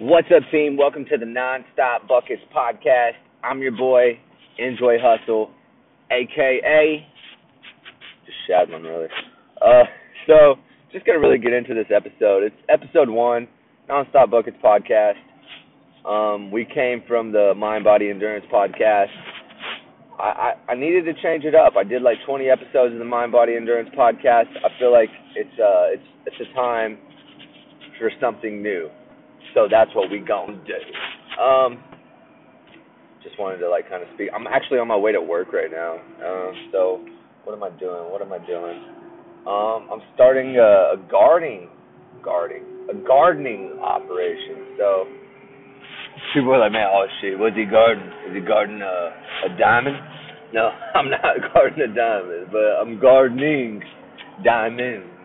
What's up, team? Welcome to the Nonstop Buckets podcast. I'm your boy, Enjoy Hustle, aka just Shadman, really. Uh, so just gonna really get into this episode. It's episode one, Nonstop Buckets podcast. Um, we came from the Mind Body Endurance podcast. I, I, I needed to change it up. I did like 20 episodes of the Mind Body Endurance podcast. I feel like it's uh it's it's a time for something new. So that's what we gonna do. Um, just wanted to like kind of speak. I'm actually on my way to work right now. Um, so what am I doing? What am I doing? Um, I'm starting a, a gardening, gardening, a gardening operation. So people are like, man, oh shit, what's he garden? Is he gardening a, a diamond? No, I'm not gardening a diamond, but I'm gardening diamonds.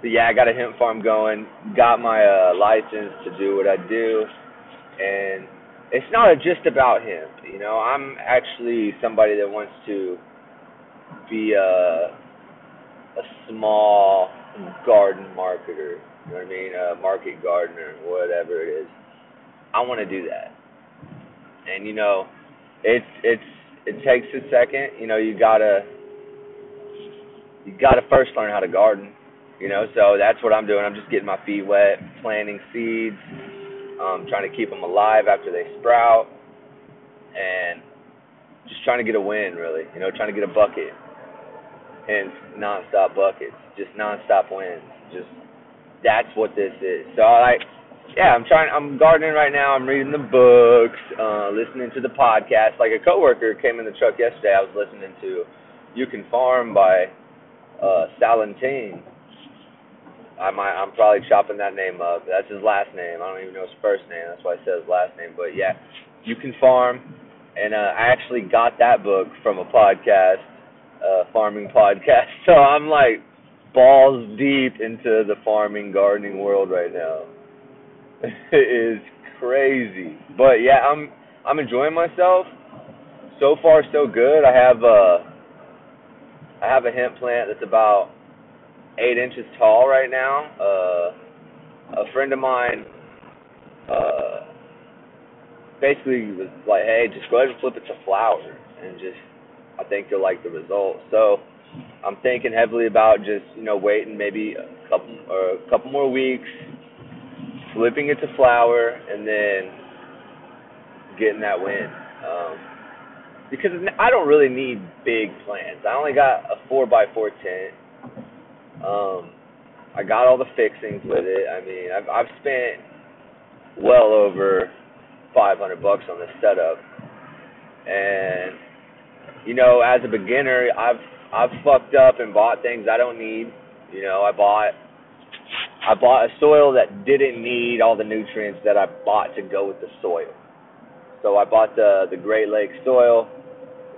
But yeah, I got a hemp farm going. Got my uh, license to do what I do, and it's not just about hemp. You know, I'm actually somebody that wants to be a a small garden marketer. You know what I mean? A market gardener, whatever it is. I want to do that. And you know, it's it's it takes a second. You know, you gotta you gotta first learn how to garden. You know, so that's what I'm doing. I'm just getting my feet wet, planting seeds, um, trying to keep them alive after they sprout, and just trying to get a win, really. You know, trying to get a bucket. Hence, nonstop buckets, just nonstop wins. Just that's what this is. So I like, yeah, I'm trying. I'm gardening right now. I'm reading the books, uh, listening to the podcast. Like a coworker came in the truck yesterday. I was listening to "You Can Farm" by uh, Salentine I might, I'm probably chopping that name up. That's his last name. I don't even know his first name. That's why I said his last name. But yeah, you can farm, and uh, I actually got that book from a podcast, uh, farming podcast. So I'm like balls deep into the farming gardening world right now. it is crazy, but yeah, I'm I'm enjoying myself. So far, so good. I have uh I have a hemp plant that's about eight inches tall right now. Uh, a friend of mine uh, basically was like, "Hey, just go ahead and flip it to flower, and just I think you'll like the result." So I'm thinking heavily about just you know waiting maybe a couple or a couple more weeks, flipping it to flower, and then getting that win. Um, because I don't really need big plants. I only got a four by four tent um, I got all the fixings with it. I mean, I've I've spent well over 500 bucks on this setup, and you know, as a beginner, I've I've fucked up and bought things I don't need. You know, I bought I bought a soil that didn't need all the nutrients that I bought to go with the soil. So I bought the the Great Lakes soil.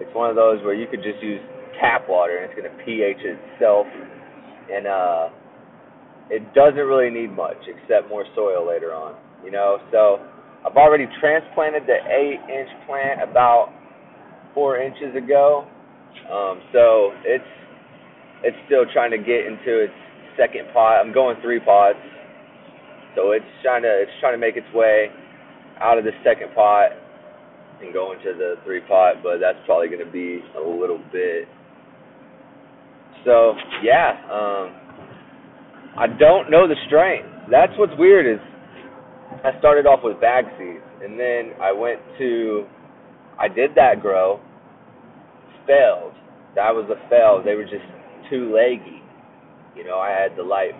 It's one of those where you could just use tap water and it's going to pH itself and uh, it doesn't really need much except more soil later on. You know, so I've already transplanted the eight-inch plant about four inches ago. Um, so it's it's still trying to get into its second pot. I'm going three pots, so it's trying to it's trying to make its way out of the second pot and go into the three pot, but that's probably going to be a little bit so yeah, um, I don't know the strain. That's what's weird is I started off with bag seeds, and then I went to I did that grow, failed. That was a fail. They were just too leggy. You know, I had the light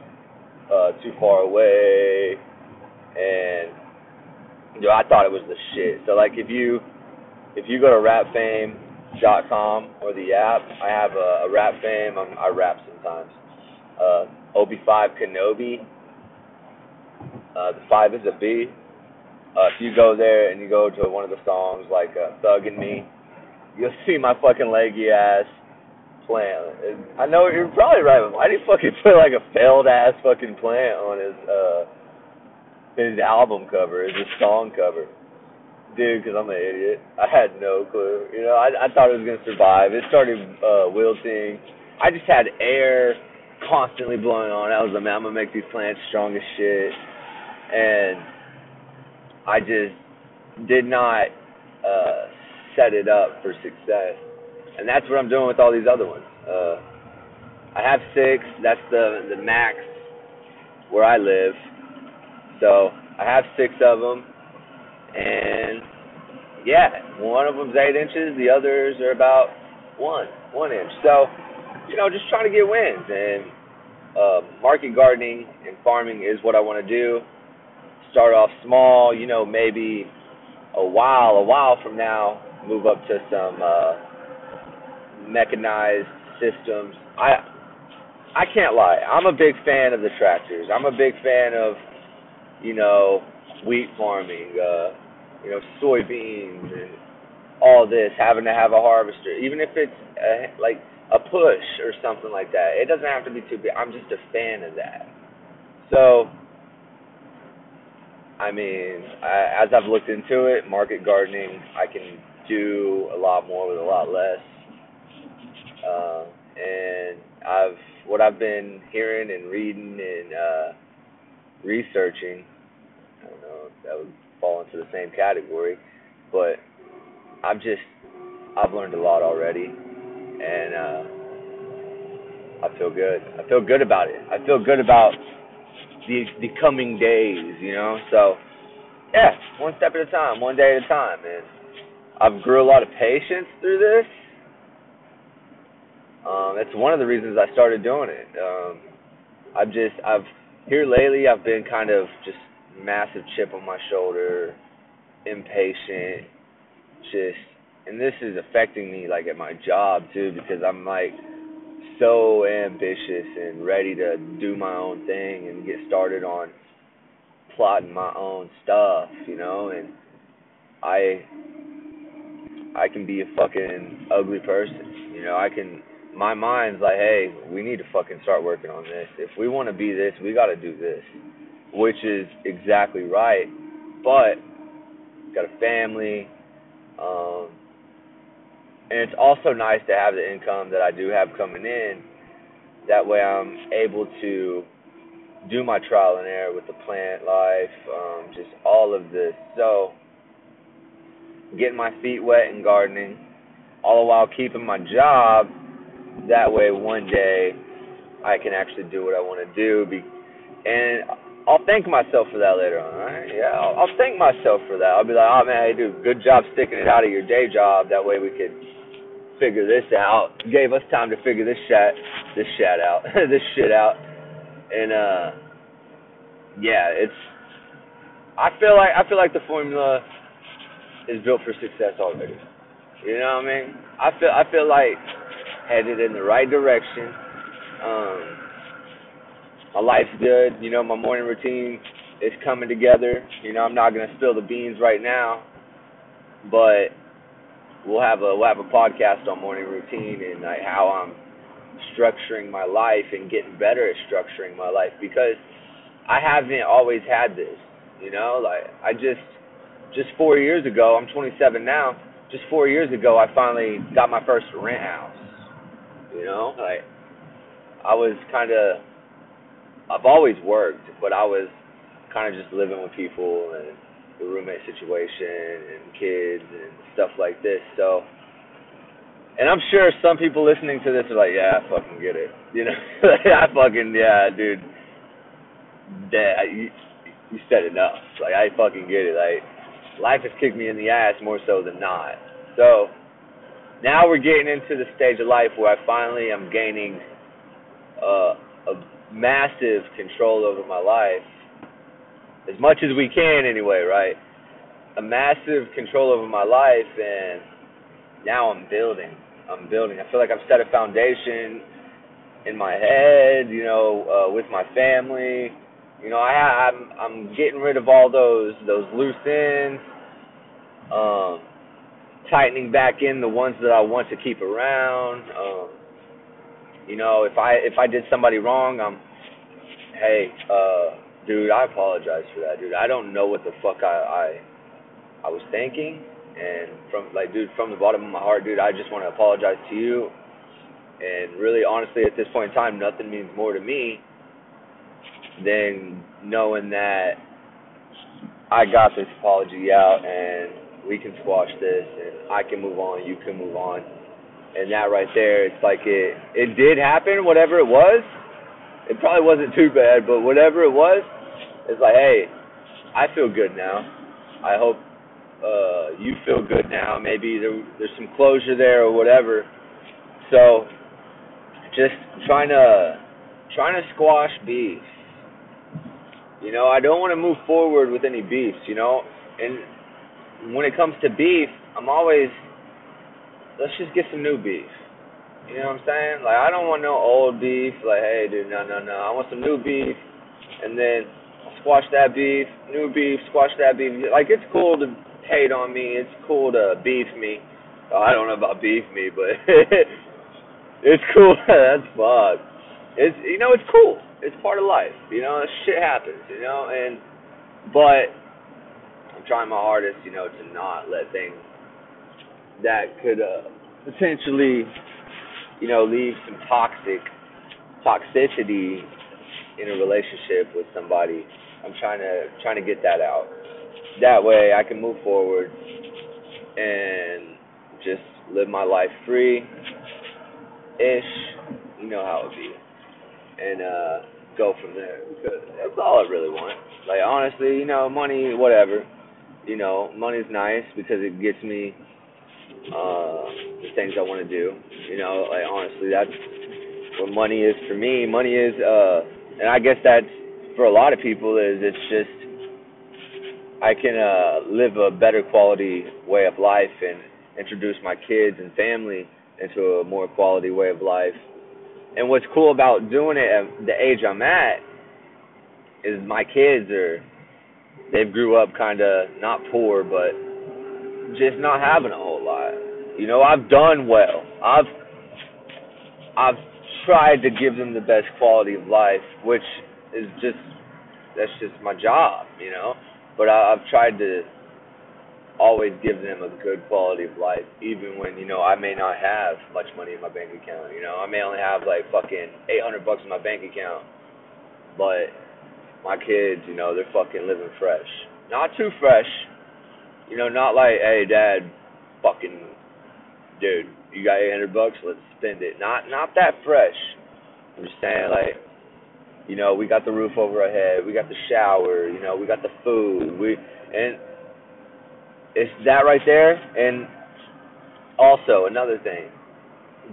uh, too far away, and you know I thought it was the shit. So like if you if you go to Rap Fame com or the app. I have a, a rap fame. I'm, I rap sometimes. Uh, OB5 Kenobi. Uh, the five is a B. Uh, if you go there and you go to one of the songs like uh, Thug and Me, you'll see my fucking leggy ass plant. I know you're probably right. but Why do you fucking put like a failed ass fucking plant on his uh his album cover, his song cover? Dude, because I'm an idiot. I had no clue. You know, I I thought it was gonna survive. It started uh, wilting. I just had air constantly blowing on. I was like, man, I'm gonna make these plants strong as shit. And I just did not uh, set it up for success, and that's what I'm doing with all these other ones. Uh, I have six. That's the the max where I live. So I have six of them, and yeah, one of them's eight inches. The others are about one one inch. So you know, just trying to get wins and uh, market gardening and farming is what I want to do. Start off small, you know, maybe a while, a while from now, move up to some uh, mechanized systems. I I can't lie. I'm a big fan of the tractors. I'm a big fan of, you know, wheat farming, uh, you know, soybeans and all this, having to have a harvester, even if it's a, like a push or something like that. It doesn't have to be too big. I'm just a fan of that. So, I mean, I, as I've looked into it, market gardening, I can do a lot more with a lot less. Uh, and I've what I've been hearing and reading and uh, researching. I don't know if that would fall into the same category, but I've just I've learned a lot already, and uh, I feel good. I feel good about it. I feel good about the the coming days, you know. So yeah, one step at a time, one day at a time, and I've grew a lot of patience through this. Um, it's one of the reasons I started doing it. Um, I've just I've here lately I've been kind of just massive chip on my shoulder, impatient, just and this is affecting me like at my job too because I'm like so ambitious and ready to do my own thing and get started on plotting my own stuff, you know, and I I can be a fucking ugly person. You know, I can my mind's like, hey, we need to fucking start working on this. If we want to be this, we got to do this, which is exactly right. But got a family, um, and it's also nice to have the income that I do have coming in. That way, I'm able to do my trial and error with the plant life, um, just all of this. So, getting my feet wet in gardening, all the while keeping my job that way, one day, I can actually do what I want to do. Be, and I'll thank myself for that later on. Right? Yeah, I'll, I'll thank myself for that. I'll be like, oh man, hey dude, good job sticking it out of your day job. That way we could figure this out. Gave us time to figure this shit, this shit out, this shit out. And uh, yeah, it's. I feel like I feel like the formula is built for success already. You know what I mean? I feel I feel like headed in the right direction. Um, my life's good. You know, my morning routine is coming together. You know, I'm not gonna spill the beans right now, but we'll have a we'll have a podcast on morning routine and like how I'm structuring my life and getting better at structuring my life because I haven't always had this. You know, like I just just four years ago, I'm 27 now. Just four years ago, I finally got my first rent house. You know, like I was kind of I've always worked, but I was kind of just living with people and the roommate situation and kids and stuff like this. So, and I'm sure some people listening to this are like, yeah, I fucking get it. You know, I fucking yeah, dude. That you, you said enough. Like I fucking get it. Like life has kicked me in the ass more so than not. So now we're getting into the stage of life where I finally am gaining uh, a massive control over my life, as much as we can anyway, right? A massive control over my life, and now I'm building. I'm building. I feel like I've set a foundation in my head, you know, uh, with my family. You know, I, I'm I'm getting rid of all those those loose ends. Um, tightening back in the ones that I want to keep around. Um, you know, if I if I did somebody wrong, I'm, hey, uh, dude, I apologize for that, dude. I don't know what the fuck I I, I was thinking, and from like, dude, from the bottom of my heart, dude, I just want to apologize to you. And really, honestly, at this point in time, nothing means more to me than knowing that I got this apology out and we can squash this and I can move on, you can move on. And that right there, it's like it it did happen, whatever it was. It probably wasn't too bad, but whatever it was, it's like, hey, I feel good now. I hope uh you feel good now. Maybe there there's some closure there or whatever. So just trying to trying to squash beef. You know, I don't want to move forward with any beefs, you know. And when it comes to beef, I'm always let's just get some new beef. You know what I'm saying? Like I don't want no old beef. Like hey, dude, no, no, no. I want some new beef, and then squash that beef, new beef, squash that beef. Like it's cool to hate on me. It's cool to beef me. Oh, I don't know about beef me, but it's cool. That's fun. It's you know it's cool. It's part of life. You know, shit happens. You know, and but I'm trying my hardest. You know, to not let things that could uh, potentially, you know, leave some toxic toxicity in a relationship with somebody. I'm trying to trying to get that out. That way, I can move forward and just live my life free ish. You know how it be and uh go from there because that's all I really want. Like honestly, you know, money, whatever. You know, money's nice because it gets me uh the things I want to do. You know, like honestly, that's what money is for me. Money is, uh and I guess that's for a lot of people is it's just I can uh live a better quality way of life and introduce my kids and family into a more quality way of life and what's cool about doing it at the age I'm at is my kids are they've grew up kind of not poor but just not having a whole. You know, I've done well. I've I've tried to give them the best quality of life, which is just that's just my job, you know. But I, I've tried to always give them a good quality of life, even when you know I may not have much money in my bank account. You know, I may only have like fucking eight hundred bucks in my bank account, but my kids, you know, they're fucking living fresh. Not too fresh, you know, not like, hey, dad, fucking, dude, you got eight hundred bucks, let's spend it. Not not that fresh. I'm just saying, like, you know, we got the roof over our head, we got the shower, you know, we got the food, we and it's that right there. And also another thing,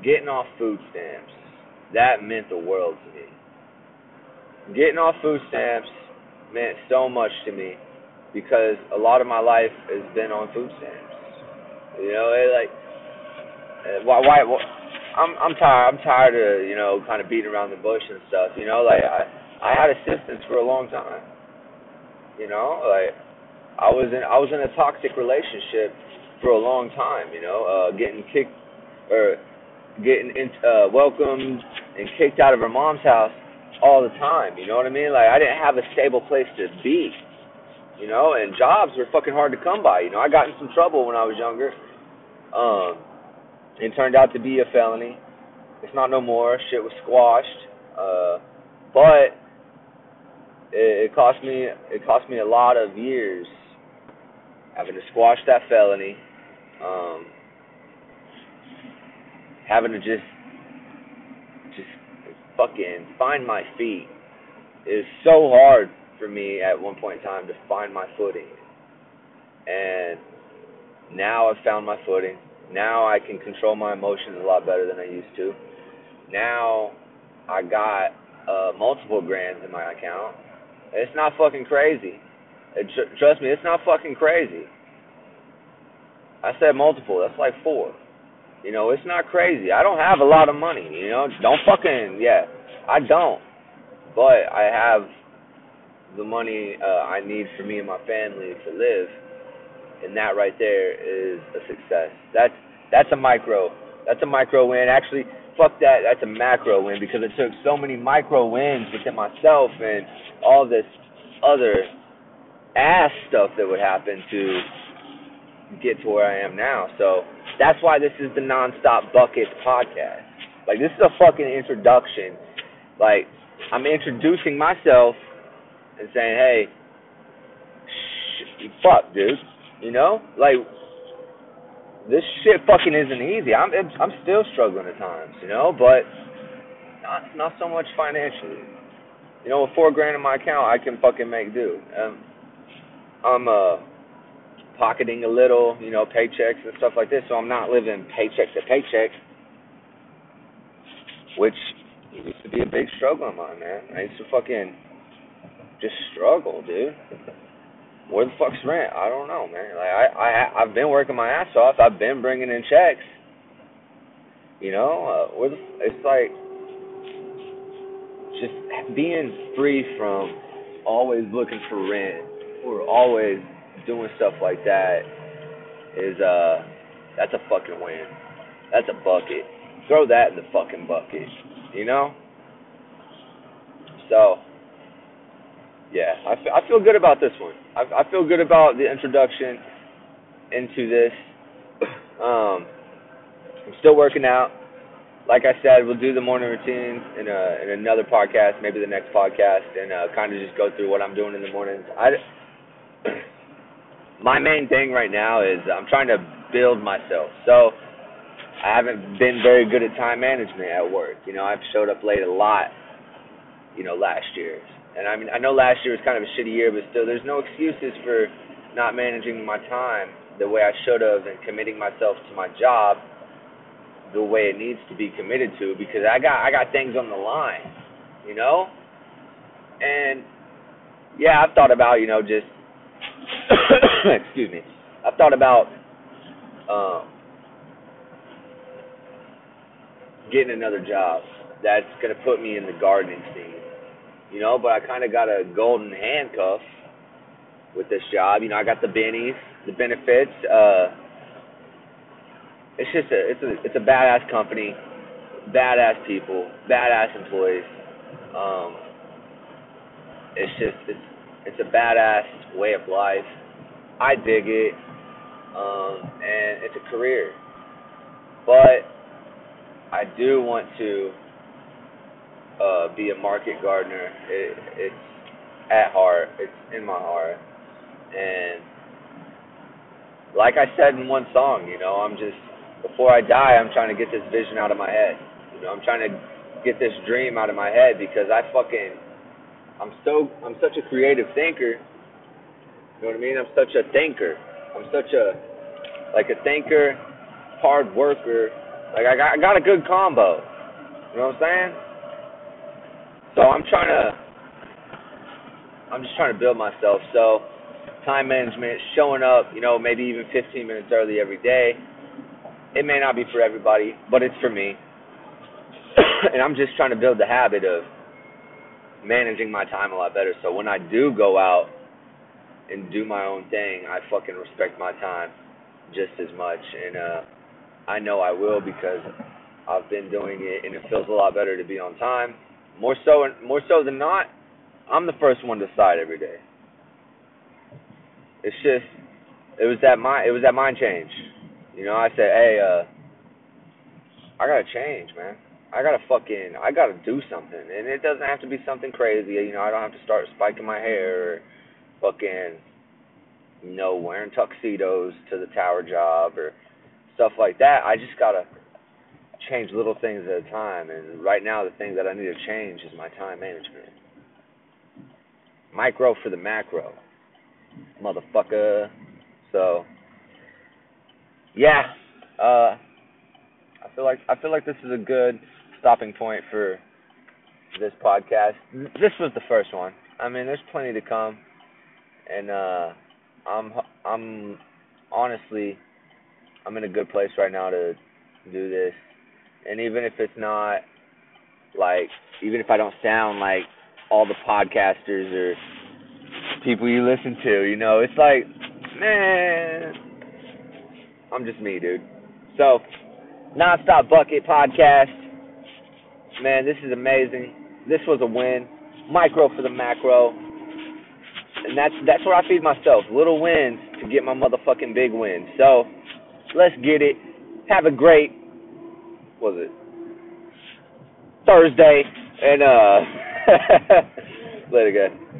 getting off food stamps. That meant the world to me. Getting off food stamps meant so much to me because a lot of my life has been on food stamps. You know, it like why why, why I'm I'm tired I'm tired of, you know, kind of beating around the bush and stuff, you know, like I I had assistance for a long time. You know, like I was in I was in a toxic relationship for a long time, you know, uh getting kicked or getting in, uh welcomed and kicked out of her mom's house all the time, you know what I mean? Like I didn't have a stable place to be. You know, and jobs were fucking hard to come by. You know, I got in some trouble when I was younger. Um it turned out to be a felony. It's not no more. Shit was squashed. Uh but it, it cost me it cost me a lot of years having to squash that felony, um, having to just just fucking find my feet is so hard for me at one point in time to find my footing. And now I've found my footing. Now I can control my emotions a lot better than I used to. Now I got uh, multiple grands in my account. It's not fucking crazy. Tr- trust me, it's not fucking crazy. I said multiple. That's like four. You know, it's not crazy. I don't have a lot of money. You know, don't fucking yeah. I don't, but I have the money uh, I need for me and my family to live, and that right there is a success. That's that's a micro. That's a micro win. Actually, fuck that. That's a macro win because it took so many micro wins within myself and all this other ass stuff that would happen to get to where I am now. So that's why this is the Nonstop Buckets podcast. Like this is a fucking introduction. Like I'm introducing myself and saying, hey, sh- fuck, dude. You know, like this shit fucking isn't easy. I'm I'm still struggling at times, you know, but not not so much financially. You know, with four grand in my account, I can fucking make do. Um, I'm uh pocketing a little, you know, paychecks and stuff like this, so I'm not living paycheck to paycheck, which used to be a big struggle of mine, man. I used to fucking just struggle, dude. Where the fuck's rent? I don't know, man. Like I, I, I've been working my ass off. I've been bringing in checks. You know, uh, where the, it's like just being free from always looking for rent or always doing stuff like that is uh that's a fucking win. That's a bucket. Throw that in the fucking bucket. You know? So yeah, I feel, good about this one. I, I feel good about the introduction into this. Um, I'm still working out. Like I said, we'll do the morning routine in a in another podcast, maybe the next podcast, and uh, kind of just go through what I'm doing in the mornings. I my main thing right now is I'm trying to build myself. So I haven't been very good at time management at work. You know, I've showed up late a lot. You know, last year, and I mean, I know last year was kind of a shitty year, but still, there's no excuses for not managing my time the way I should have and committing myself to my job the way it needs to be committed to because I got I got things on the line, you know? And yeah, I've thought about, you know, just excuse me. I've thought about um getting another job that's to put me in the gardening scene you know, but I kind of got a golden handcuff with this job. You know, I got the bennies, the benefits. Uh, it's just a it's a it's a badass company, badass people, badass employees. Um, it's just it's it's a badass way of life. I dig it, um, and it's a career. But I do want to uh, be a market gardener. It, it's at heart. It's in my heart. And like I said in one song, you know, I'm just before I die, I'm trying to get this vision out of my head. You know, I'm trying to get this dream out of my head because I fucking I'm so I'm such a creative thinker. You know what I mean? I'm such a thinker. I'm such a like a thinker, hard worker. Like I got I got a good combo. You know what I'm saying? So I'm trying to, I'm just trying to build myself. So time management, showing up, you know, maybe even 15 minutes early every day. It may not be for everybody, but it's for me. and I'm just trying to build the habit of managing my time a lot better. So when I do go out and do my own thing, I fucking respect my time just as much. And uh, I know I will because I've been doing it, and it feels a lot better to be on time more so, more so than not, I'm the first one to decide every day. It's just, it was that mind, it was that mind change. You know, I said, hey, uh, I gotta change, man. I gotta fucking, I gotta do something, and it doesn't have to be something crazy. You know, I don't have to start spiking my hair or fucking, you know, wearing tuxedos to the tower job or stuff like that. I just gotta change little things at a time. And right now, the thing that I need to change is my time management. Micro for the macro, motherfucker. So, yeah, uh, I feel like I feel like this is a good stopping point for this podcast. This was the first one. I mean, there's plenty to come, and uh, I'm I'm honestly I'm in a good place right now to do this and even if it's not like even if I don't sound like all the podcasters or people you listen to, you know, it's like, man, I'm just me, dude. So, Nonstop Bucket Podcast, man, this is amazing. This was a win. Micro for the macro. And that's that's where I feed myself. Little wins to get my motherfucking big wins. So let's get it. Have a great was it Thursday, and uh, later, guys.